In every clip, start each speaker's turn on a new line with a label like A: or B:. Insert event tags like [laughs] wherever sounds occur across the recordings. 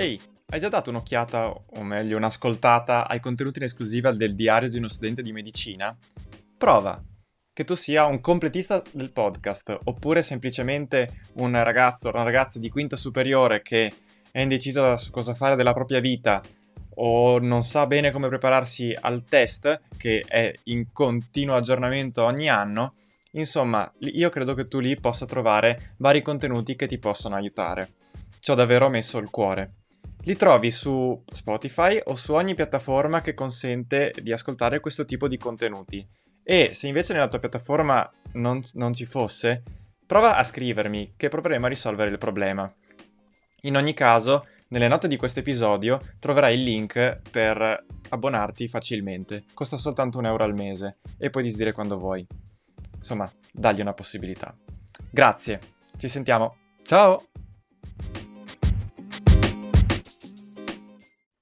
A: Ehi, hai già dato un'occhiata, o meglio un'ascoltata, ai contenuti in esclusiva del diario di uno studente di medicina? Prova! Che tu sia un completista del podcast, oppure semplicemente un ragazzo o una ragazza di quinta superiore che è indeciso su cosa fare della propria vita o non sa bene come prepararsi al test, che è in continuo aggiornamento ogni anno, insomma, io credo che tu lì possa trovare vari contenuti che ti possono aiutare. Ci ho davvero messo il cuore. Li trovi su Spotify o su ogni piattaforma che consente di ascoltare questo tipo di contenuti. E se invece nella tua piattaforma non, non ci fosse, prova a scrivermi che proveremo a risolvere il problema. In ogni caso, nelle note di questo episodio troverai il link per abbonarti facilmente. Costa soltanto un euro al mese e puoi disdire quando vuoi. Insomma, dagli una possibilità. Grazie, ci sentiamo. Ciao!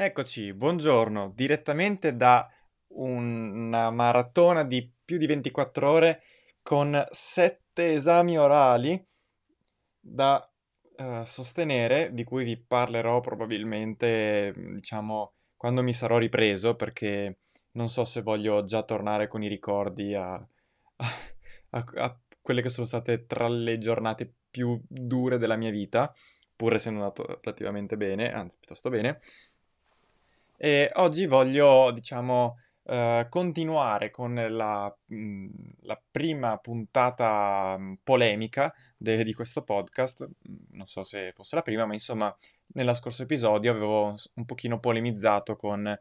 A: Eccoci, buongiorno, direttamente da una maratona di più di 24 ore con 7 esami orali da uh, sostenere, di cui vi parlerò probabilmente, diciamo, quando mi sarò ripreso, perché non so se voglio già tornare con i ricordi a, [laughs] a, a quelle che sono state tra le giornate più dure della mia vita, pur essendo andato relativamente bene, anzi piuttosto bene. E oggi voglio, diciamo, eh, continuare con la, mh, mm, la, prima puntata mh, mm, polemica de- di questo podcast. Mm, non so se fosse la prima, ma insomma, nello scorso episodio avevo un pochino polemizzato con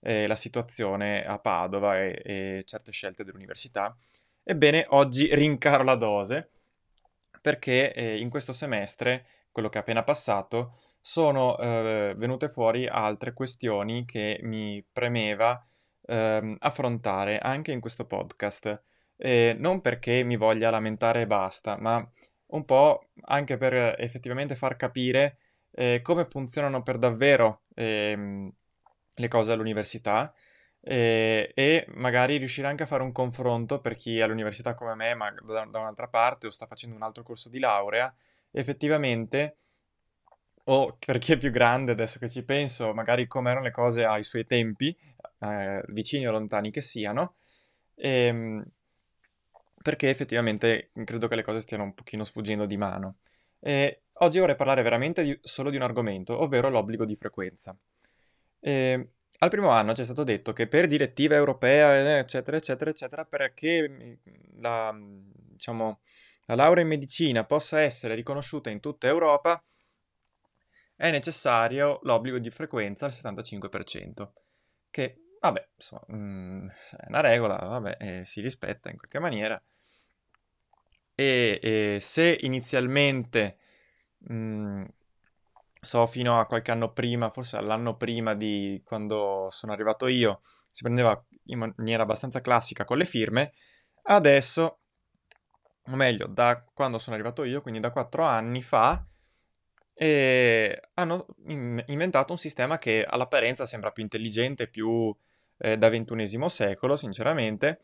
A: eh, la situazione a Padova e, e certe scelte dell'università. Ebbene, oggi rincaro la dose perché eh, in questo semestre, quello che è appena passato, sono eh, venute fuori altre questioni che mi premeva ehm, affrontare anche in questo podcast. Eh, non perché mi voglia lamentare e basta, ma un po' anche per effettivamente far capire eh, come funzionano per davvero ehm, le cose all'università eh, e magari riuscire anche a fare un confronto per chi è all'università come me, ma da, da un'altra parte o sta facendo un altro corso di laurea, effettivamente o per chi è più grande, adesso che ci penso, magari come erano le cose ai suoi tempi, eh, vicini o lontani che siano, ehm, perché effettivamente credo che le cose stiano un pochino sfuggendo di mano. E oggi vorrei parlare veramente di, solo di un argomento, ovvero l'obbligo di frequenza. E, al primo anno ci è stato detto che per direttiva europea, eccetera, eccetera, eccetera, perché la, diciamo, la laurea in medicina possa essere riconosciuta in tutta Europa, è necessario l'obbligo di frequenza al 75%, che vabbè, insomma, mm, è una regola, vabbè, eh, si rispetta in qualche maniera. E, e se inizialmente, mh, mm, so, fino a qualche anno prima, forse all'anno prima di quando sono arrivato io, si prendeva in maniera abbastanza classica con le firme, adesso, o meglio, da quando sono arrivato io, quindi da quattro anni fa, e hanno inventato un sistema che all'apparenza sembra più intelligente, più eh, da ventunesimo secolo, sinceramente,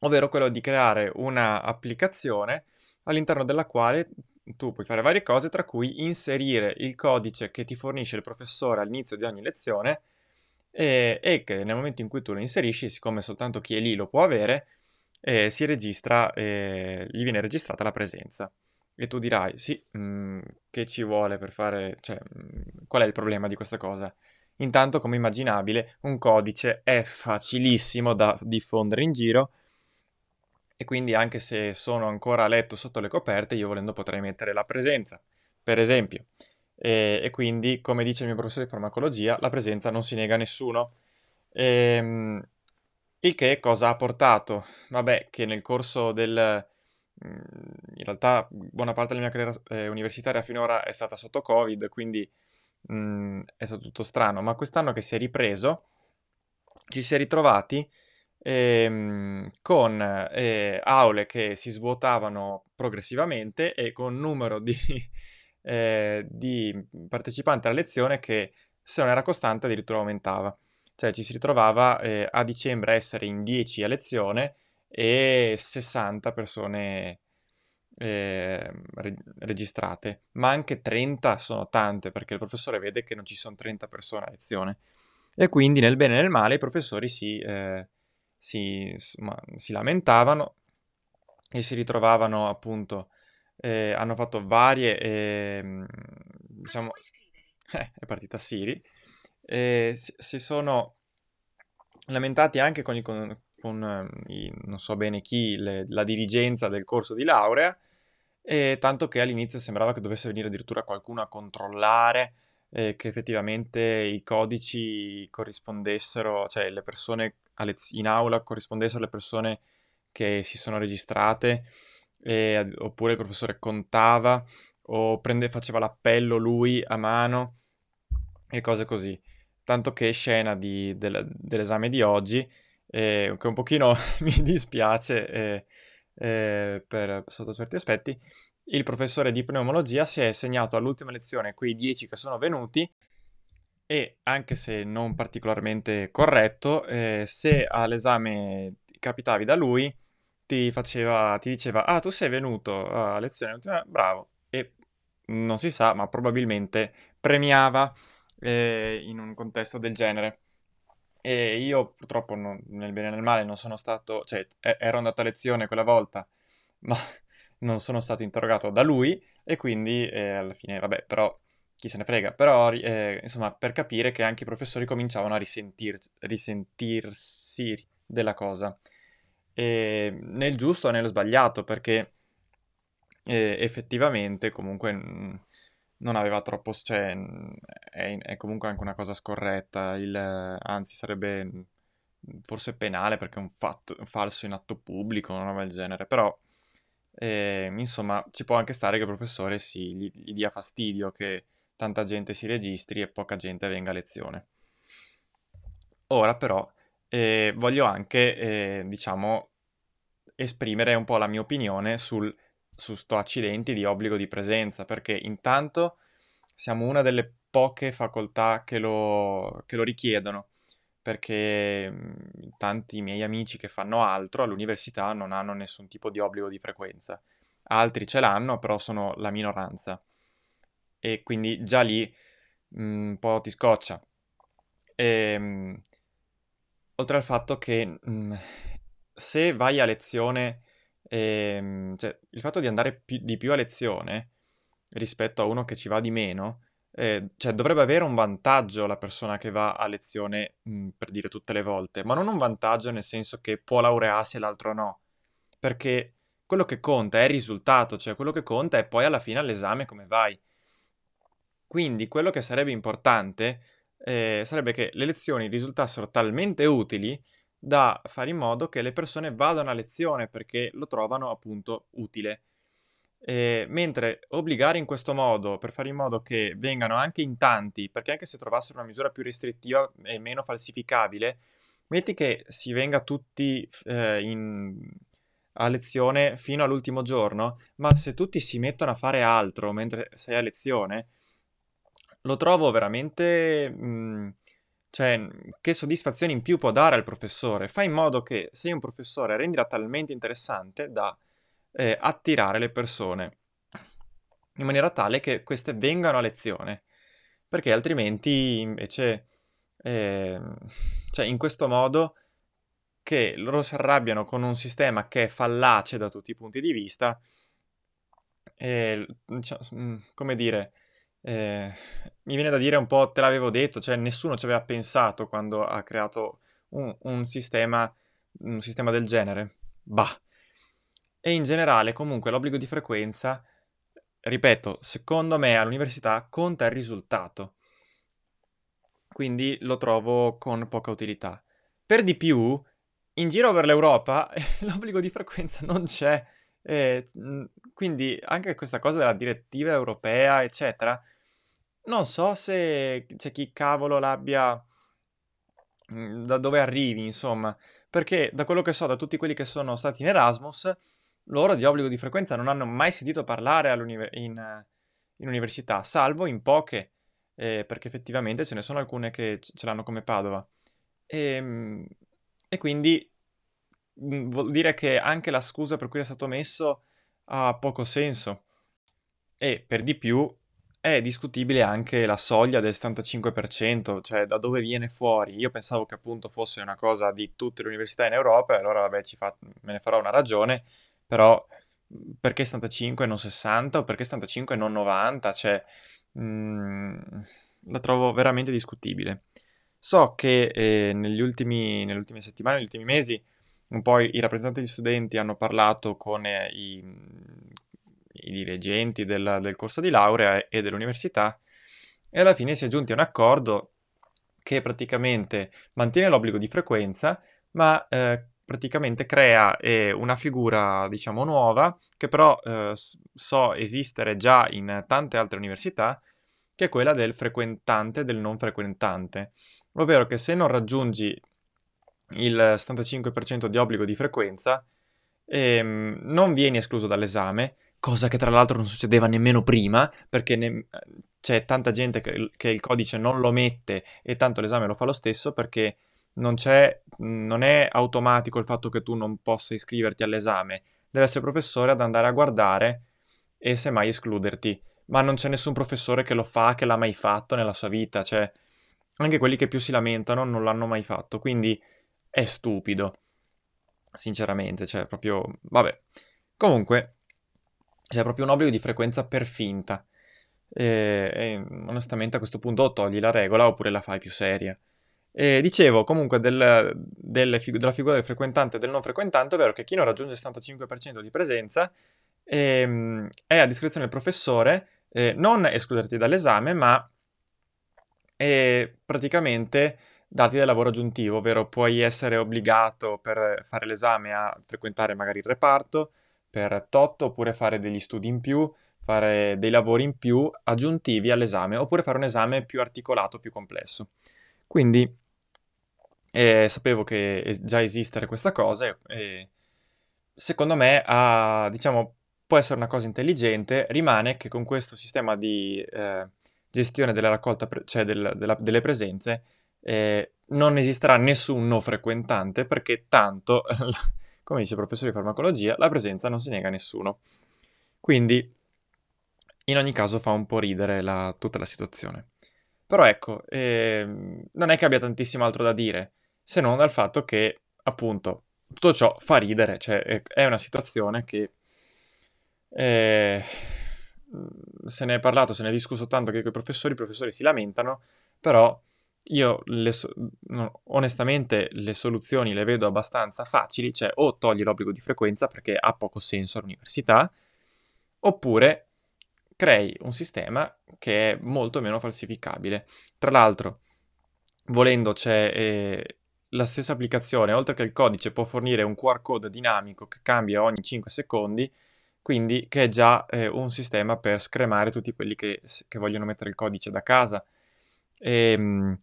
A: ovvero quello di creare un'applicazione all'interno della quale tu puoi fare varie cose, tra cui inserire il codice che ti fornisce il professore all'inizio di ogni lezione e, e che nel momento in cui tu lo inserisci, siccome soltanto chi è lì lo può avere, eh, si registra, eh, gli viene registrata la presenza. E tu dirai, sì, mh, mm, che ci vuole per fare, cioè, mh, mm, qual è il problema di questa cosa? Intanto, come immaginabile, un codice è facilissimo da diffondere in giro e quindi anche se sono ancora a letto sotto le coperte, io volendo potrei mettere la presenza, per esempio. E, e quindi, come dice il mio professore di farmacologia, la presenza non si nega a nessuno. E, ehm, il che cosa ha portato? Vabbè, che nel corso del, in realtà buona parte della mia carriera eh, universitaria finora è stata sotto Covid, quindi mh, mm, è stato tutto strano, ma quest'anno che si è ripreso, ci si è ritrovati ehm, con eh, aule che si svuotavano progressivamente e con numero di, [laughs] eh, di partecipanti alla lezione che se non era costante addirittura aumentava. Cioè ci si ritrovava eh, a dicembre a essere in 10 a lezione e 60 persone eh, re- registrate, ma anche 30 sono tante perché il professore vede che non ci sono 30 persone a lezione. E quindi nel bene e nel male i professori si, eh, si, insomma, si lamentavano e si ritrovavano appunto, eh, hanno fatto varie, eh, diciamo, eh, è partita Siri, si, si, sono lamentati anche con, il, con, con eh, i, non so bene chi, le, la dirigenza del corso di laurea, e tanto che all'inizio sembrava che dovesse venire addirittura qualcuno a controllare eh, che effettivamente i codici corrispondessero, cioè le persone in aula corrispondessero alle persone che si sono registrate, eh, oppure il professore contava o prende, faceva l'appello lui a mano e cose così. Tanto che scena di, del, dell'esame di oggi, eh, che un pochino [laughs] mi dispiace eh, eh, per, sotto certi aspetti, il professore di pneumologia si è segnato all'ultima lezione quei 10 che sono venuti e anche se non particolarmente corretto, eh, se all'esame capitavi da lui, ti, faceva, ti diceva, ah tu sei venuto a lezione, bravo, e non si sa, ma probabilmente premiava eh, in un contesto del genere. E io purtroppo non, nel bene e nel male non sono stato, cioè ero andato a lezione quella volta, [laughs] ma non sono stato interrogato da lui e quindi eh, alla fine, vabbè, però chi se ne frega, però eh, insomma per capire che anche i professori cominciavano a risentir, risentirsi della cosa, e nel giusto e nello sbagliato, perché eh, effettivamente comunque non aveva troppo, cioè è, è, comunque anche una cosa scorretta, il, anzi sarebbe forse penale perché è un, fatto, un falso in atto pubblico, una roba del genere, però e, ehm, insomma, ci può anche stare che il professore si, gli, gli dia fastidio che tanta gente si registri e poca gente venga a lezione. Ora però eh, voglio anche, eh, diciamo, esprimere un po' la mia opinione sul, su sto accidenti di obbligo di presenza, perché intanto siamo una delle poche facoltà che lo, che lo richiedono perché mhmm, tanti miei amici che fanno altro all'università non hanno nessun tipo di obbligo di frequenza. Altri ce l'hanno, però sono la minoranza. E quindi già lì mhmm, un po' ti scoccia. E, ehm, oltre al fatto che mh, mhmm, se vai a lezione, eh, cioè il fatto di andare più, di più a lezione rispetto a uno che ci va di meno, eh, cioè dovrebbe avere un vantaggio la persona che va a lezione, mh, mm, per dire tutte le volte, ma non un vantaggio nel senso che può laurearsi e l'altro no, perché quello che conta è il risultato, cioè quello che conta è poi alla fine all'esame come vai. Quindi quello che sarebbe importante eh, sarebbe che le lezioni risultassero talmente utili da fare in modo che le persone vadano a lezione perché lo trovano appunto utile. Eh, mentre obbligare in questo modo, per fare in modo che vengano anche in tanti, perché anche se trovassero una misura più restrittiva e meno falsificabile, metti che si venga tutti eh, in, a lezione fino all'ultimo giorno, ma se tutti si mettono a fare altro mentre sei a lezione, lo trovo veramente... Mh, mm, cioè, che soddisfazione in più può dare al professore? Fai in modo che sei un professore, rendila talmente interessante da eh, attirare le persone in maniera tale che queste vengano a lezione, perché altrimenti invece, eh, cioè in questo modo che loro si arrabbiano con un sistema che è fallace da tutti i punti di vista, eh, come dire, eh, mi viene da dire un po', te l'avevo detto, cioè nessuno ci aveva pensato quando ha creato un, un sistema, un sistema del genere. Bah, e in generale, comunque, l'obbligo di frequenza, ripeto, secondo me all'università conta il risultato. Quindi lo trovo con poca utilità. Per di più, in giro per l'Europa [laughs] l'obbligo di frequenza non c'è. Eh, quindi anche questa cosa della direttiva europea, eccetera, non so se c'è chi cavolo l'abbia mm, da dove arrivi, insomma, perché da quello che so da tutti quelli che sono stati in Erasmus, loro di obbligo di frequenza non hanno mai sentito parlare in, in, università, salvo in poche, eh, perché effettivamente ce ne sono alcune che ce l'hanno come Padova. E, ehm, e quindi mm, vuol dire che anche la scusa per cui è stato messo ha poco senso. E per di più è discutibile anche la soglia del 75%, cioè da dove viene fuori. Io pensavo che appunto fosse una cosa di tutte le università in Europa, e allora vabbè, fa... me ne farò una ragione, però perché 75 e non 60 o perché 75 e non 90? Cioè, mh, mm, la trovo veramente discutibile. So che eh, negli ultimi, nelle ultime settimane, negli ultimi mesi, un po' i rappresentanti degli studenti hanno parlato con eh, i, i, dirigenti del, del, corso di laurea e dell'università e alla fine si è giunti a un accordo che praticamente mantiene l'obbligo di frequenza, ma eh, praticamente crea eh, una figura, diciamo, nuova, che però eh, so esistere già in tante altre università, che è quella del frequentante e del non frequentante. Ovvero che se non raggiungi il 75% di obbligo di frequenza, ehm, non vieni escluso dall'esame, cosa che tra l'altro non succedeva nemmeno prima, perché ne- c'è tanta gente che, che, il codice non lo mette e tanto l'esame lo fa lo stesso perché non, non è automatico il fatto che tu non possa iscriverti all'esame, deve essere il professore ad andare a guardare e semmai escluderti. Ma non c'è nessun professore che lo fa, che l'ha mai fatto nella sua vita, cioè anche quelli che più si lamentano non l'hanno mai fatto, quindi è stupido, sinceramente, cioè proprio, vabbè. Comunque, c'è proprio un obbligo di frequenza per finta. E, e, onestamente a questo punto o togli la regola oppure la fai più seria. E dicevo comunque del, fig- della figura del frequentante e del non frequentante, ovvero che chi non raggiunge il 75% di presenza ehm, è a discrezione del professore eh, non escluderti dall'esame, ma e praticamente darti del lavoro aggiuntivo, ovvero puoi essere obbligato per fare l'esame a frequentare magari il reparto per tot, oppure fare degli studi in più, fare dei lavori in più aggiuntivi all'esame, oppure fare un esame più articolato, più complesso. Quindi eh, sapevo che già esistere questa cosa e, e secondo me ha, diciamo, può essere una cosa intelligente, rimane che con questo sistema di eh, gestione della raccolta, pre- cioè del, della, delle presenze, eh, non esisterà nessun no frequentante perché tanto, [laughs] come dice il professore di farmacologia, la presenza non si nega a nessuno. Quindi, in ogni caso, fa un po' ridere la, tutta la situazione. Però ecco, eh, non è che abbia tantissimo altro da dire, se non dal fatto che, appunto, tutto ciò fa ridere, cioè è una situazione che... Eh, Mhmm, se ne è parlato, se ne è discusso tanto che i professori, i professori si lamentano, però io le so- no, onestamente le soluzioni le vedo abbastanza facili, cioè o togli l'obbligo di frequenza perché ha poco senso all'università, oppure crei un sistema che è molto meno falsificabile. Tra l'altro, volendo c'è eh, la stessa applicazione, oltre che il codice, può fornire un QR code dinamico che cambia ogni 5 secondi, quindi che è già eh, un sistema per scremare tutti quelli che, che, vogliono mettere il codice da casa. Ehm,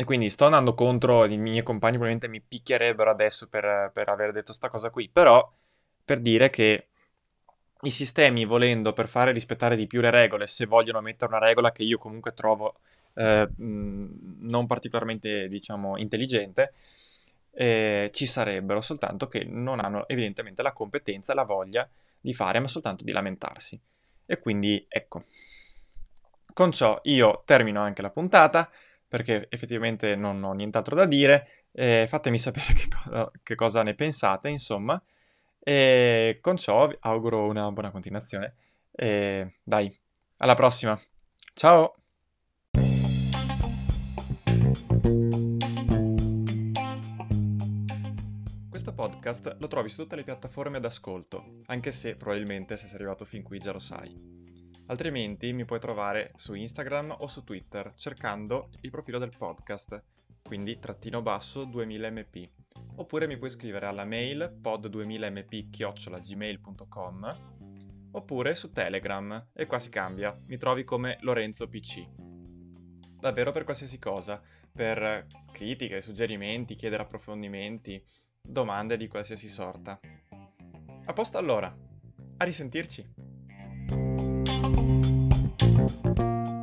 A: e, quindi sto andando contro i miei compagni, probabilmente mi picchierebbero adesso per, per aver detto questa cosa qui, però per dire che i sistemi, volendo, per fare rispettare di più le regole, se vogliono mettere una regola che io comunque trovo eh, non particolarmente, diciamo, intelligente, eh, ci sarebbero, soltanto che non hanno evidentemente la competenza, la voglia di fare, ma soltanto di lamentarsi. E quindi ecco. Con ciò io termino anche la puntata, perché effettivamente non ho nient'altro da dire. Eh, fatemi sapere [laughs] che cosa, che cosa ne pensate, insomma. E con ciò vi auguro una buona continuazione. E dai, alla prossima. Ciao! podcast lo trovi su tutte le piattaforme d'ascolto, anche se probabilmente se sei arrivato fin qui già lo sai. Altrimenti mi puoi trovare su Instagram o su Twitter cercando il profilo del podcast, quindi trattino basso 2000mp. Oppure mi puoi scrivere alla mail pod2000mp-gmail.com oppure su Telegram e qua si cambia, mi trovi come Lorenzo PC. Davvero per qualsiasi cosa, per critiche, suggerimenti, chiedere approfondimenti, domande di qualsiasi sorta. A posto allora, a risentirci! Thank you.